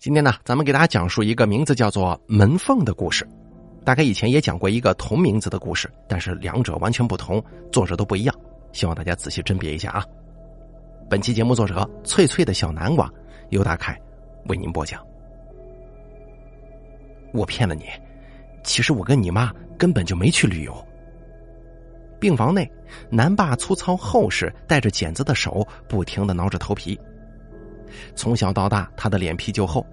今天呢，咱们给大家讲述一个名字叫做门缝的故事。大概以前也讲过一个同名字的故事，但是两者完全不同，作者都不一样。希望大家仔细甄别一下啊。本期节目作者脆脆的小南瓜由大凯为您播讲。我骗了你，其实我跟你妈根本就没去旅游。病房内，南爸粗糙厚实、带着茧子的手不停的挠着头皮。从小到大，他的脸皮就厚，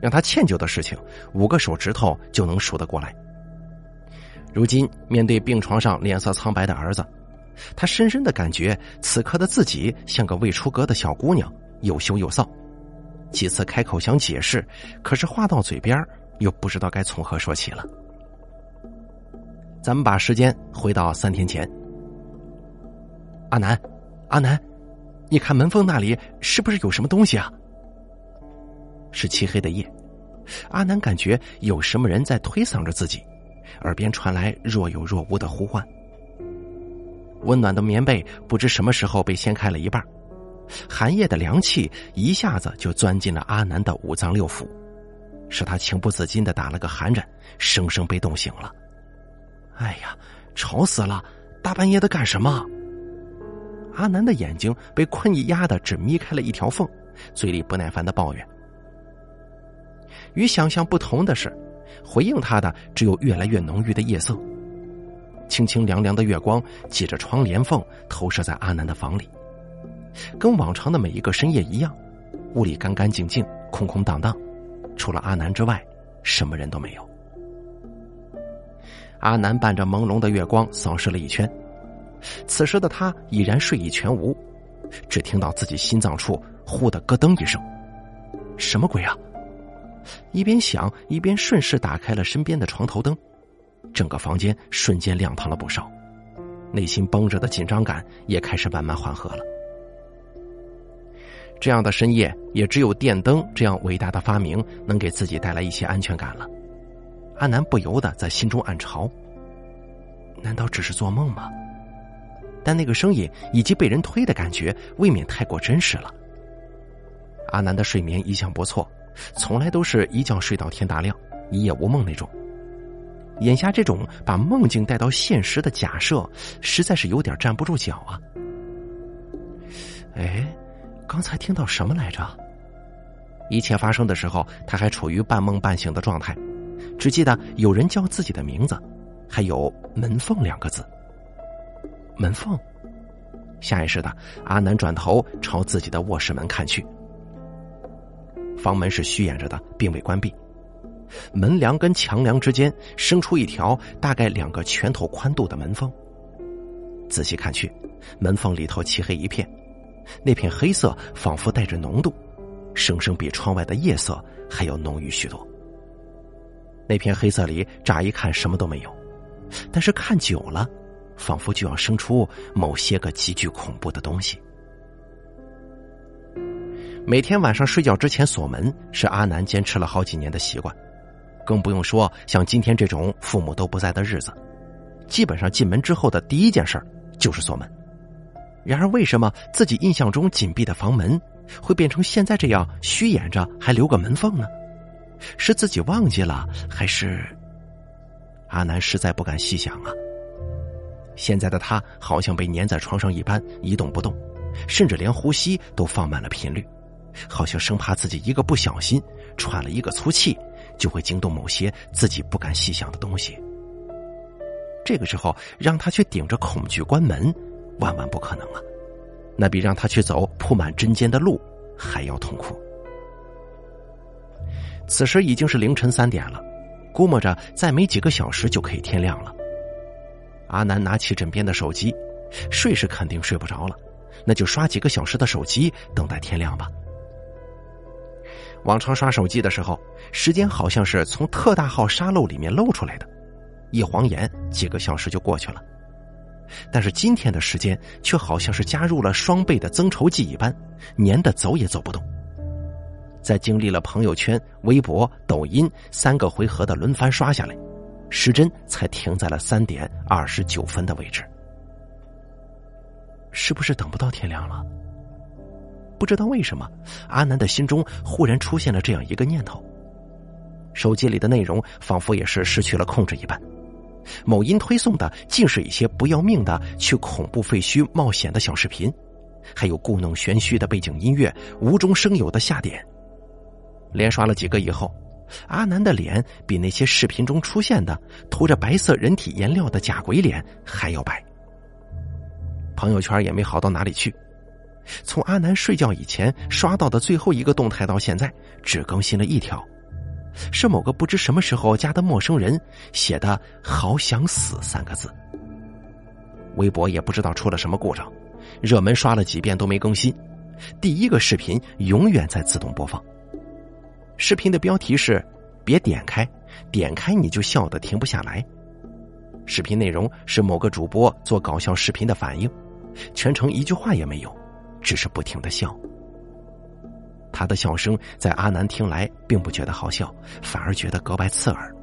让他歉疚的事情，五个手指头就能数得过来。如今面对病床上脸色苍白的儿子，他深深的感觉，此刻的自己像个未出阁的小姑娘，又羞又臊。几次开口想解释，可是话到嘴边，又不知道该从何说起了。咱们把时间回到三天前，阿南，阿南。你看门缝那里是不是有什么东西啊？是漆黑的夜，阿南感觉有什么人在推搡着自己，耳边传来若有若无的呼唤。温暖的棉被不知什么时候被掀开了一半，寒夜的凉气一下子就钻进了阿南的五脏六腑，使他情不自禁的打了个寒颤，生生被冻醒了。哎呀，吵死了！大半夜的干什么？阿南的眼睛被困意压的只眯开了一条缝，嘴里不耐烦的抱怨。与想象不同的是，回应他的只有越来越浓郁的夜色。清清凉凉的月光挤着窗帘缝投射在阿南的房里，跟往常的每一个深夜一样，屋里干干净净、空空荡荡，除了阿南之外，什么人都没有。阿南伴着朦胧的月光扫视了一圈。此时的他已然睡意全无，只听到自己心脏处忽的咯噔一声，什么鬼啊！一边想一边顺势打开了身边的床头灯，整个房间瞬间亮堂了不少，内心绷着的紧张感也开始慢慢缓和了。这样的深夜，也只有电灯这样伟大的发明能给自己带来一些安全感了。阿南不由得在心中暗嘲：难道只是做梦吗？但那个声音以及被人推的感觉，未免太过真实了。阿南的睡眠一向不错，从来都是一觉睡到天大亮，一夜无梦那种。眼下这种把梦境带到现实的假设，实在是有点站不住脚啊。哎，刚才听到什么来着？一切发生的时候，他还处于半梦半醒的状态，只记得有人叫自己的名字，还有“门缝”两个字。门缝，下意识的阿南转头朝自己的卧室门看去。房门是虚掩着的，并未关闭，门梁跟墙梁之间生出一条大概两个拳头宽度的门缝。仔细看去，门缝里头漆黑一片，那片黑色仿佛带着浓度，生生比窗外的夜色还要浓郁许多。那片黑色里乍一看什么都没有，但是看久了。仿佛就要生出某些个极具恐怖的东西。每天晚上睡觉之前锁门是阿南坚持了好几年的习惯，更不用说像今天这种父母都不在的日子，基本上进门之后的第一件事就是锁门。然而，为什么自己印象中紧闭的房门会变成现在这样虚掩着，还留个门缝呢？是自己忘记了，还是阿南实在不敢细想啊？现在的他好像被粘在床上一般一动不动，甚至连呼吸都放慢了频率，好像生怕自己一个不小心喘了一个粗气，就会惊动某些自己不敢细想的东西。这个时候让他去顶着恐惧关门，万万不可能啊！那比让他去走铺满针尖的路还要痛苦。此时已经是凌晨三点了，估摸着再没几个小时就可以天亮了。阿南拿起枕边的手机，睡是肯定睡不着了，那就刷几个小时的手机，等待天亮吧。往常刷手机的时候，时间好像是从特大号沙漏里面漏出来的，一晃眼几个小时就过去了。但是今天的时间却好像是加入了双倍的增稠剂一般，粘的走也走不动。在经历了朋友圈、微博、抖音三个回合的轮番刷下来。时针才停在了三点二十九分的位置，是不是等不到天亮了？不知道为什么，阿南的心中忽然出现了这样一个念头。手机里的内容仿佛也是失去了控制一般，某音推送的尽是一些不要命的去恐怖废墟冒险的小视频，还有故弄玄虚的背景音乐，无中生有的下点。连刷了几个以后，阿南的脸比那些视频中出现的涂着白色人体颜料的假鬼脸还要白。朋友圈也没好到哪里去，从阿南睡觉以前刷到的最后一个动态到现在，只更新了一条。是某个不知什么时候加的陌生人写的“好想死”三个字。微博也不知道出了什么故障，热门刷了几遍都没更新。第一个视频永远在自动播放。视频的标题是“别点开，点开你就笑得停不下来”。视频内容是某个主播做搞笑视频的反应，全程一句话也没有，只是不停的笑。他的笑声在阿南听来并不觉得好笑，反而觉得格外刺耳，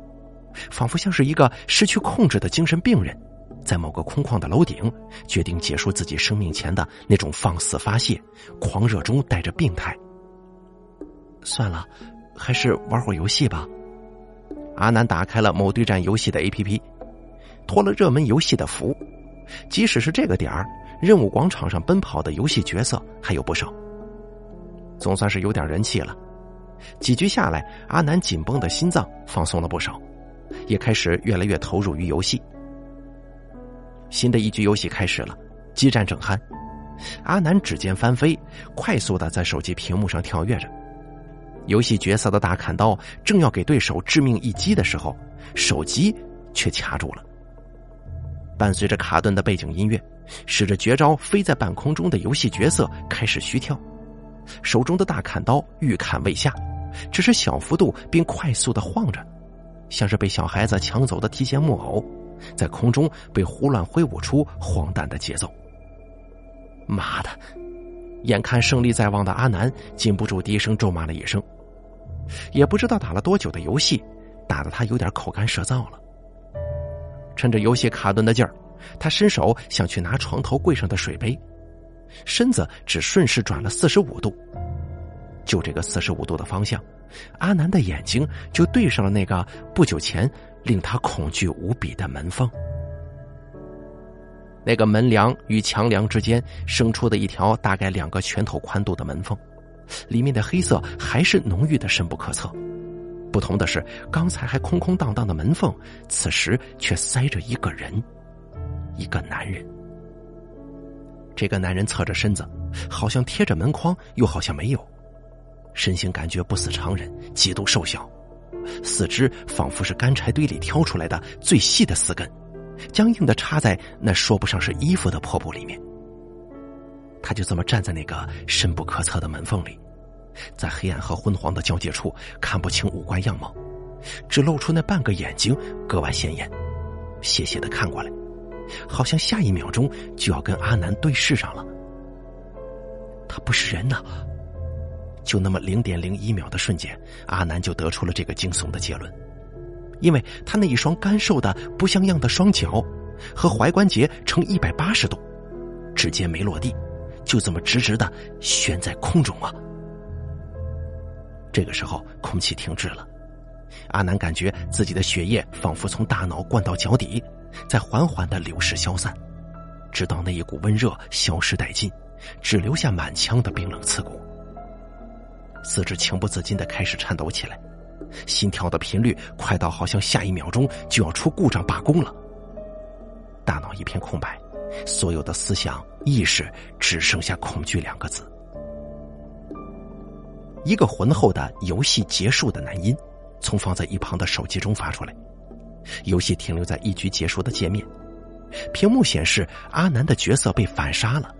仿佛像是一个失去控制的精神病人，在某个空旷的楼顶决定结束自己生命前的那种放肆发泄、狂热中带着病态。算了，还是玩会儿游戏吧。阿南打开了某对战游戏的 APP，脱了热门游戏的服，即使是这个点儿，任务广场上奔跑的游戏角色还有不少。总算是有点人气了，几局下来，阿南紧绷的心脏放松了不少，也开始越来越投入于游戏。新的一局游戏开始了，激战正酣，阿南指尖翻飞，快速的在手机屏幕上跳跃着。游戏角色的大砍刀正要给对手致命一击的时候，手机却卡住了。伴随着卡顿的背景音乐，使着绝招飞在半空中的游戏角色开始虚跳。手中的大砍刀欲砍未下，只是小幅度并快速的晃着，像是被小孩子抢走的提线木偶，在空中被胡乱挥舞出荒诞的节奏。妈的！眼看胜利在望的阿南禁不住低声咒骂了一声，也不知道打了多久的游戏，打得他有点口干舌燥了。趁着游戏卡顿的劲儿，他伸手想去拿床头柜上的水杯。身子只顺势转了四十五度，就这个四十五度的方向，阿南的眼睛就对上了那个不久前令他恐惧无比的门缝。那个门梁与墙梁之间生出的一条大概两个拳头宽度的门缝，里面的黑色还是浓郁的深不可测。不同的是，刚才还空空荡荡的门缝，此时却塞着一个人，一个男人。这个男人侧着身子，好像贴着门框，又好像没有，身形感觉不似常人，极度瘦小，四肢仿佛是干柴堆里挑出来的最细的四根，僵硬的插在那说不上是衣服的破布里面。他就这么站在那个深不可测的门缝里，在黑暗和昏黄的交界处看不清五官样貌，只露出那半个眼睛格外显眼，斜斜的看过来。好像下一秒钟就要跟阿南对视上了。他不是人呐！就那么零点零一秒的瞬间，阿南就得出了这个惊悚的结论，因为他那一双干瘦的不像样的双脚和踝关节呈一百八十度，直接没落地，就这么直直的悬在空中啊！这个时候，空气停滞了，阿南感觉自己的血液仿佛从大脑灌到脚底。在缓缓的流逝消散，直到那一股温热消失殆尽，只留下满腔的冰冷刺骨。四肢情不自禁的开始颤抖起来，心跳的频率快到好像下一秒钟就要出故障罢工了。大脑一片空白，所有的思想意识只剩下恐惧两个字。一个浑厚的游戏结束的男音，从放在一旁的手机中发出来。游戏停留在一局结束的界面，屏幕显示阿南的角色被反杀了，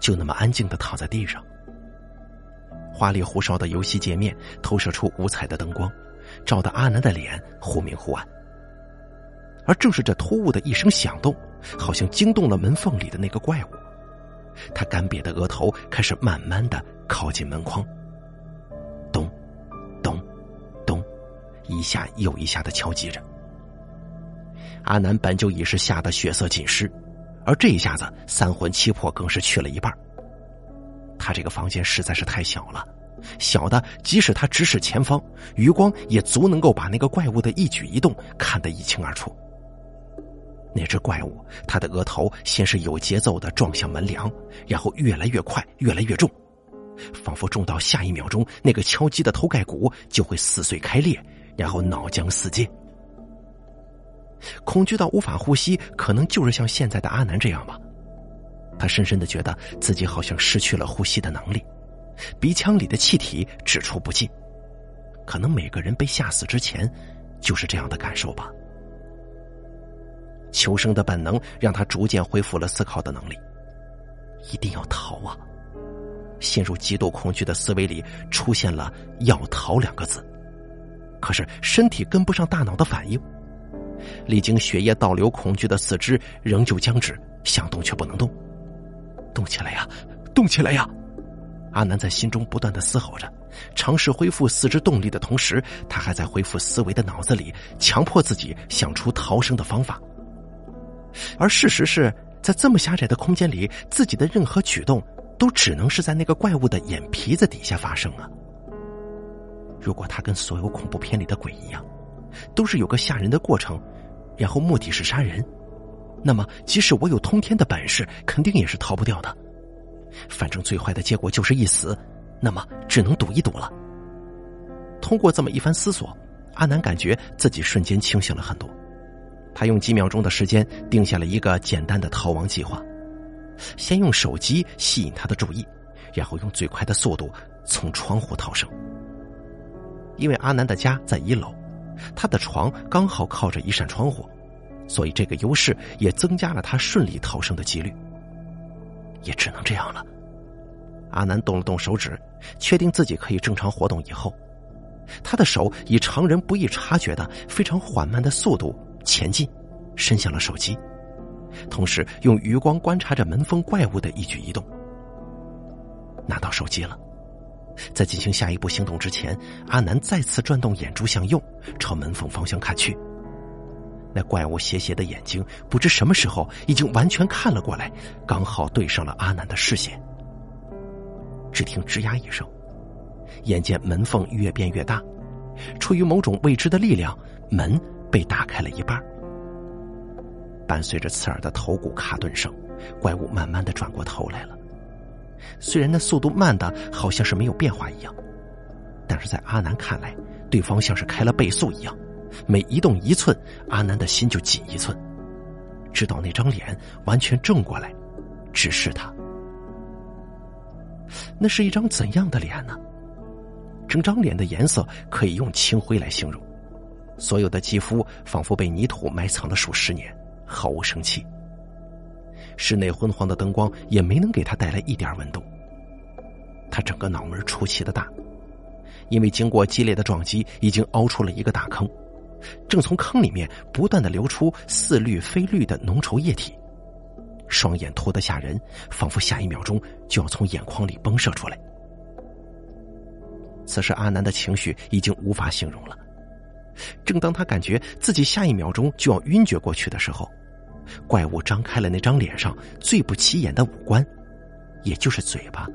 就那么安静的躺在地上。花里胡哨的游戏界面投射出五彩的灯光，照得阿南的脸忽明忽暗。而正是这突兀的一声响动，好像惊动了门缝里的那个怪物，他干瘪的额头开始慢慢的靠近门框，一下又一下的敲击着。阿南本就已是吓得血色尽失，而这一下子三魂七魄更是去了一半。他这个房间实在是太小了，小的即使他直视前方，余光也足能够把那个怪物的一举一动看得一清二楚。那只怪物，它的额头先是有节奏的撞向门梁，然后越来越快，越来越重，仿佛重到下一秒钟，那个敲击的头盖骨就会撕碎开裂，然后脑浆四溅。恐惧到无法呼吸，可能就是像现在的阿南这样吧。他深深的觉得自己好像失去了呼吸的能力，鼻腔里的气体只出不进。可能每个人被吓死之前，就是这样的感受吧。求生的本能让他逐渐恢复了思考的能力。一定要逃啊！陷入极度恐惧的思维里出现了“要逃”两个字，可是身体跟不上大脑的反应。历经血液倒流，恐惧的四肢仍旧僵直，想动却不能动。动起来呀，动起来呀！阿南在心中不断的嘶吼着，尝试恢复四肢动力的同时，他还在恢复思维的脑子里强迫自己想出逃生的方法。而事实是在这么狭窄的空间里，自己的任何举动都只能是在那个怪物的眼皮子底下发生啊！如果他跟所有恐怖片里的鬼一样，都是有个吓人的过程，然后目的是杀人，那么即使我有通天的本事，肯定也是逃不掉的。反正最坏的结果就是一死，那么只能赌一赌了。通过这么一番思索，阿南感觉自己瞬间清醒了很多。他用几秒钟的时间定下了一个简单的逃亡计划：先用手机吸引他的注意，然后用最快的速度从窗户逃生。因为阿南的家在一楼，他的床刚好靠着一扇窗户，所以这个优势也增加了他顺利逃生的几率。也只能这样了。阿南动了动手指，确定自己可以正常活动以后，他的手以常人不易察觉的非常缓慢的速度。前进，伸向了手机，同时用余光观察着门缝怪物的一举一动。拿到手机了，在进行下一步行动之前，阿南再次转动眼珠向右，朝门缝方向看去。那怪物斜斜的眼睛，不知什么时候已经完全看了过来，刚好对上了阿南的视线。只听吱呀一声，眼见门缝越变越大，出于某种未知的力量，门。被打开了一半，伴随着刺耳的头骨卡顿声，怪物慢慢的转过头来了。虽然那速度慢的好像是没有变化一样，但是在阿南看来，对方像是开了倍速一样，每移动一寸，阿南的心就紧一寸。直到那张脸完全正过来，直视他。那是一张怎样的脸呢？整张脸的颜色可以用青灰来形容。所有的肌肤仿佛被泥土埋藏了数十年，毫无生气。室内昏黄的灯光也没能给他带来一点温度。他整个脑门出奇的大，因为经过激烈的撞击，已经凹出了一个大坑，正从坑里面不断的流出似绿非绿的浓稠液体，双眼凸得吓人，仿佛下一秒钟就要从眼眶里崩射出来。此时阿南的情绪已经无法形容了。正当他感觉自己下一秒钟就要晕厥过去的时候，怪物张开了那张脸上最不起眼的五官，也就是嘴巴，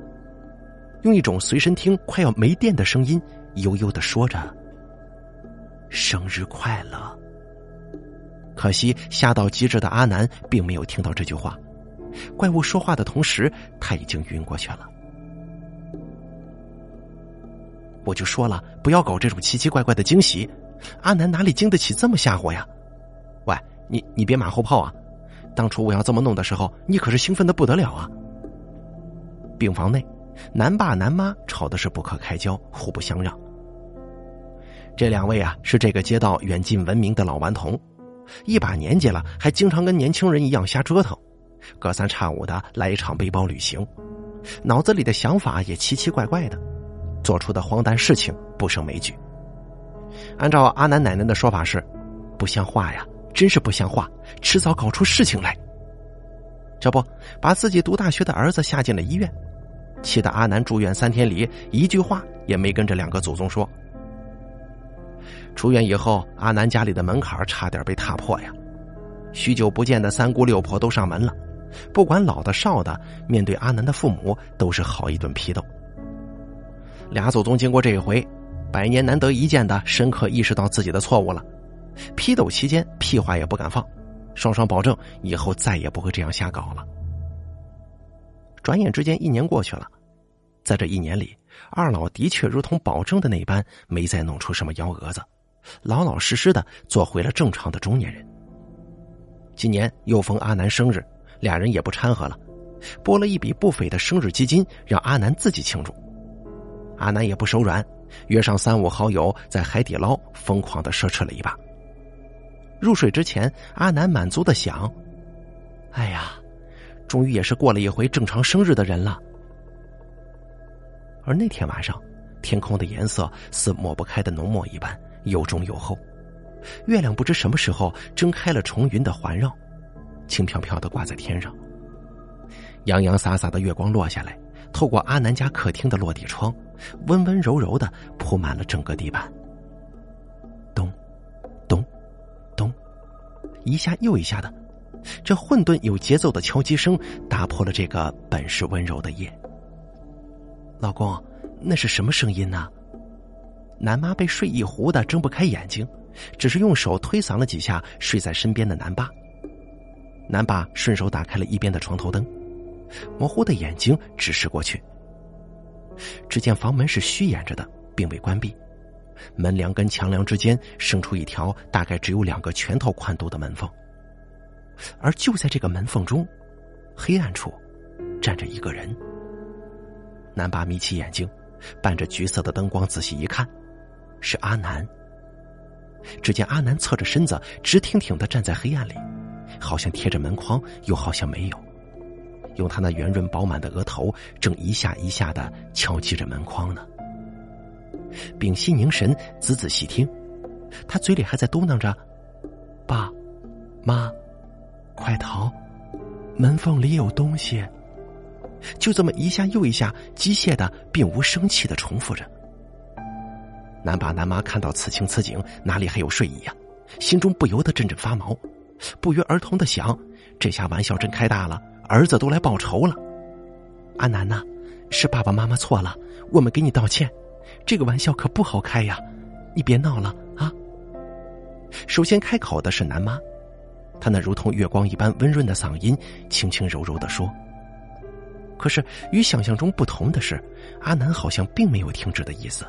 用一种随身听快要没电的声音悠悠的说着：“生日快乐。”可惜吓到极致的阿南并没有听到这句话，怪物说话的同时，他已经晕过去了。我就说了，不要搞这种奇奇怪怪的惊喜。阿南哪里经得起这么吓唬呀？喂，你你别马后炮啊！当初我要这么弄的时候，你可是兴奋的不得了啊！病房内，男爸男妈吵的是不可开交，互不相让。这两位啊，是这个街道远近闻名的老顽童，一把年纪了，还经常跟年轻人一样瞎折腾，隔三差五的来一场背包旅行，脑子里的想法也奇奇怪怪的，做出的荒诞事情不胜枚举。按照阿南奶奶的说法是，不像话呀，真是不像话，迟早搞出事情来。这不，把自己读大学的儿子吓进了医院，气得阿南住院三天里一句话也没跟这两个祖宗说。出院以后，阿南家里的门槛差点被踏破呀，许久不见的三姑六婆都上门了，不管老的少的，面对阿南的父母都是好一顿批斗。俩祖宗经过这一回，百年难得一见的深刻意识到自己的错误了。批斗期间屁话也不敢放，双双保证以后再也不会这样瞎搞了。转眼之间一年过去了，在这一年里，二老的确如同保证的那般，没再弄出什么幺蛾子，老老实实的做回了正常的中年人。今年又逢阿南生日，俩人也不掺和了，拨了一笔不菲的生日基金，让阿南自己庆祝。阿南也不手软，约上三五好友在海底捞疯狂的奢侈了一把。入睡之前，阿南满足的想：“哎呀，终于也是过了一回正常生日的人了。”而那天晚上，天空的颜色似抹不开的浓墨一般，又重又厚。月亮不知什么时候睁开了重云的环绕，轻飘飘的挂在天上。洋洋洒洒的月光落下来，透过阿南家客厅的落地窗，温温柔柔的铺满了整个地板。一下又一下的，这混沌有节奏的敲击声打破了这个本是温柔的夜。老公，那是什么声音呢？南妈被睡意糊的，睁不开眼睛。只是用手推搡了几下睡在身边的南爸，南爸顺手打开了一边的床头灯，模糊的眼睛直视过去。只见房门是虚掩着的，并未关闭，门梁跟墙梁之间生出一条大概只有两个拳头宽度的门缝，而就在这个门缝中，黑暗处站着一个人。南爸眯起眼睛，伴着橘色的灯光仔细一看，是阿南。只见阿南侧着身子，直挺挺的站在黑暗里，好像贴着门框，又好像没有。用他那圆润饱满的额头，正一下一下的敲击着门框呢。屏息凝神，仔仔细听，他嘴里还在嘟囔着：“爸，妈，快逃！门缝里有东西。”就这么一下又一下，机械的，并无生气的重复着。南爸南妈看到此情此景，哪里还有睡意呀？心中不由得阵阵发毛，不约而同的想：这下玩笑真开大了，儿子都来报仇了。阿南呐，是爸爸妈妈错了，我们给你道歉。这个玩笑可不好开呀，你别闹了啊！首先开口的是南妈，她那如同月光一般温润的嗓音，轻轻柔柔的说。可是与想象中不同的是，阿南好像并没有停止的意思。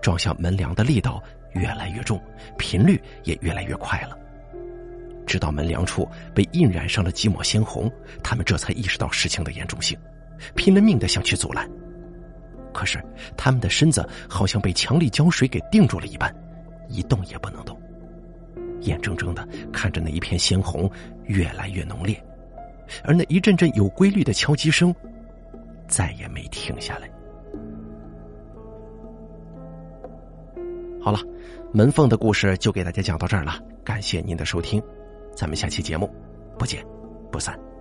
撞向门梁的力道越来越重，频率也越来越快了。直到门梁处被印染上了几抹鲜红，他们这才意识到事情的严重性，拼了命的想去阻拦。可是他们的身子好像被强力胶水给定住了一般，一动也不能动，眼睁睁的看着那一片鲜红越来越浓烈，而那一阵阵有规律的敲击声再也没停下来。好了，门缝的故事就给大家讲到这儿了。感谢您的收听，咱们下期节目不见不散。